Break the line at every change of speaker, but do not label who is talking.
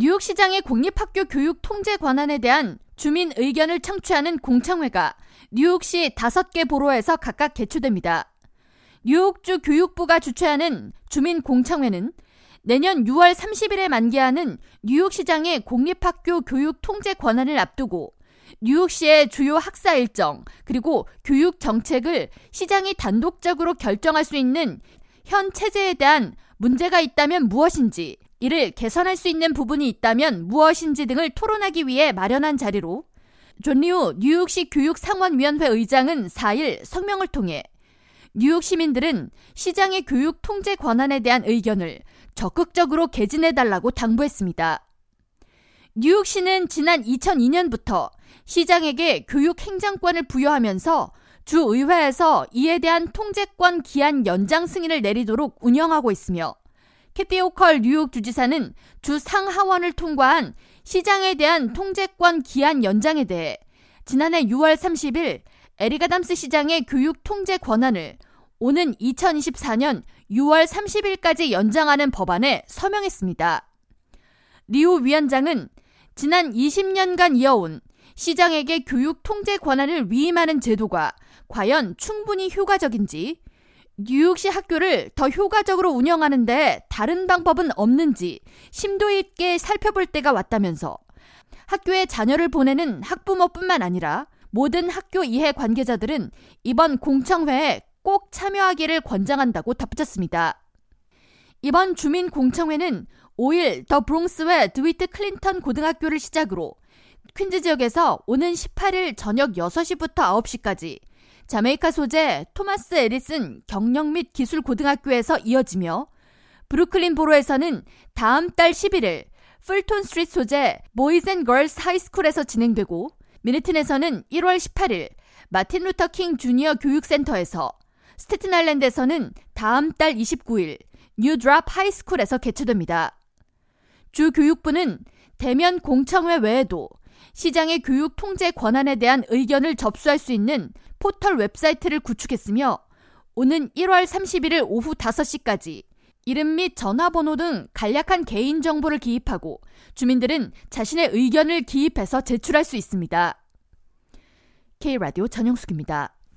뉴욕시장의 공립학교 교육 통제 권한에 대한 주민 의견을 청취하는 공청회가 뉴욕시 다섯 개 보로에서 각각 개최됩니다. 뉴욕주 교육부가 주최하는 주민 공청회는 내년 6월 30일에 만기하는 뉴욕시장의 공립학교 교육 통제 권한을 앞두고 뉴욕시의 주요 학사 일정 그리고 교육 정책을 시장이 단독적으로 결정할 수 있는 현 체제에 대한 문제가 있다면 무엇인지 이를 개선할 수 있는 부분이 있다면 무엇인지 등을 토론하기 위해 마련한 자리로 존 리우 뉴욕시 교육상원위원회 의장은 4일 성명을 통해 뉴욕 시민들은 시장의 교육 통제 권한에 대한 의견을 적극적으로 개진해달라고 당부했습니다. 뉴욕시는 지난 2002년부터 시장에게 교육 행정권을 부여하면서 주의회에서 이에 대한 통제권 기한 연장 승인을 내리도록 운영하고 있으며 캐시 호컬 뉴욕 주지사는 주 상하원을 통과한 시장에 대한 통제권 기한 연장에 대해 지난해 6월 30일 에릭 아담스 시장의 교육 통제 권한을 오는 2024년 6월 30일까지 연장하는 법안에 서명했습니다. 리우 위원장은 지난 20년간 이어온 시장에게 교육 통제 권한을 위임하는 제도가 과연 충분히 효과적인지 뉴욕시 학교를 더 효과적으로 운영하는데 다른 방법은 없는지 심도 있게 살펴볼 때가 왔다면서 학교에 자녀를 보내는 학부모뿐만 아니라 모든 학교 이해 관계자들은 이번 공청회에 꼭 참여하기를 권장한다고 덧붙였습니다. 이번 주민 공청회는 5일 더 브롱스와 드위트 클린턴 고등학교를 시작으로 퀸즈 지역에서 오는 18일 저녁 6시부터 9시까지 자메이카 소재 토마스 에디슨 경영 및 기술 고등학교에서 이어지며 브루클린 보로에서는 다음 달 11일 풀톤 스트리트 소재 and Girls High School에서 진행되고 맨해튼에서는 1월 18일 마틴 루터 킹 주니어 교육센터에서 스테튼 아일랜드에서는 다음 달 29일 뉴드랍 하이스쿨에서 개최됩니다. 주 교육부는 대면 공청회 외에도 시장의 교육 통제 권한에 대한 의견을 접수할 수 있는 포털 웹사이트를 구축했으며 오는 1월 31일 오후 5시까지 이름 및 전화번호 등 간략한 개인정보를 기입하고 주민들은 자신의 의견을 기입해서 제출할 수 있습니다. K라디오 전영숙입니다.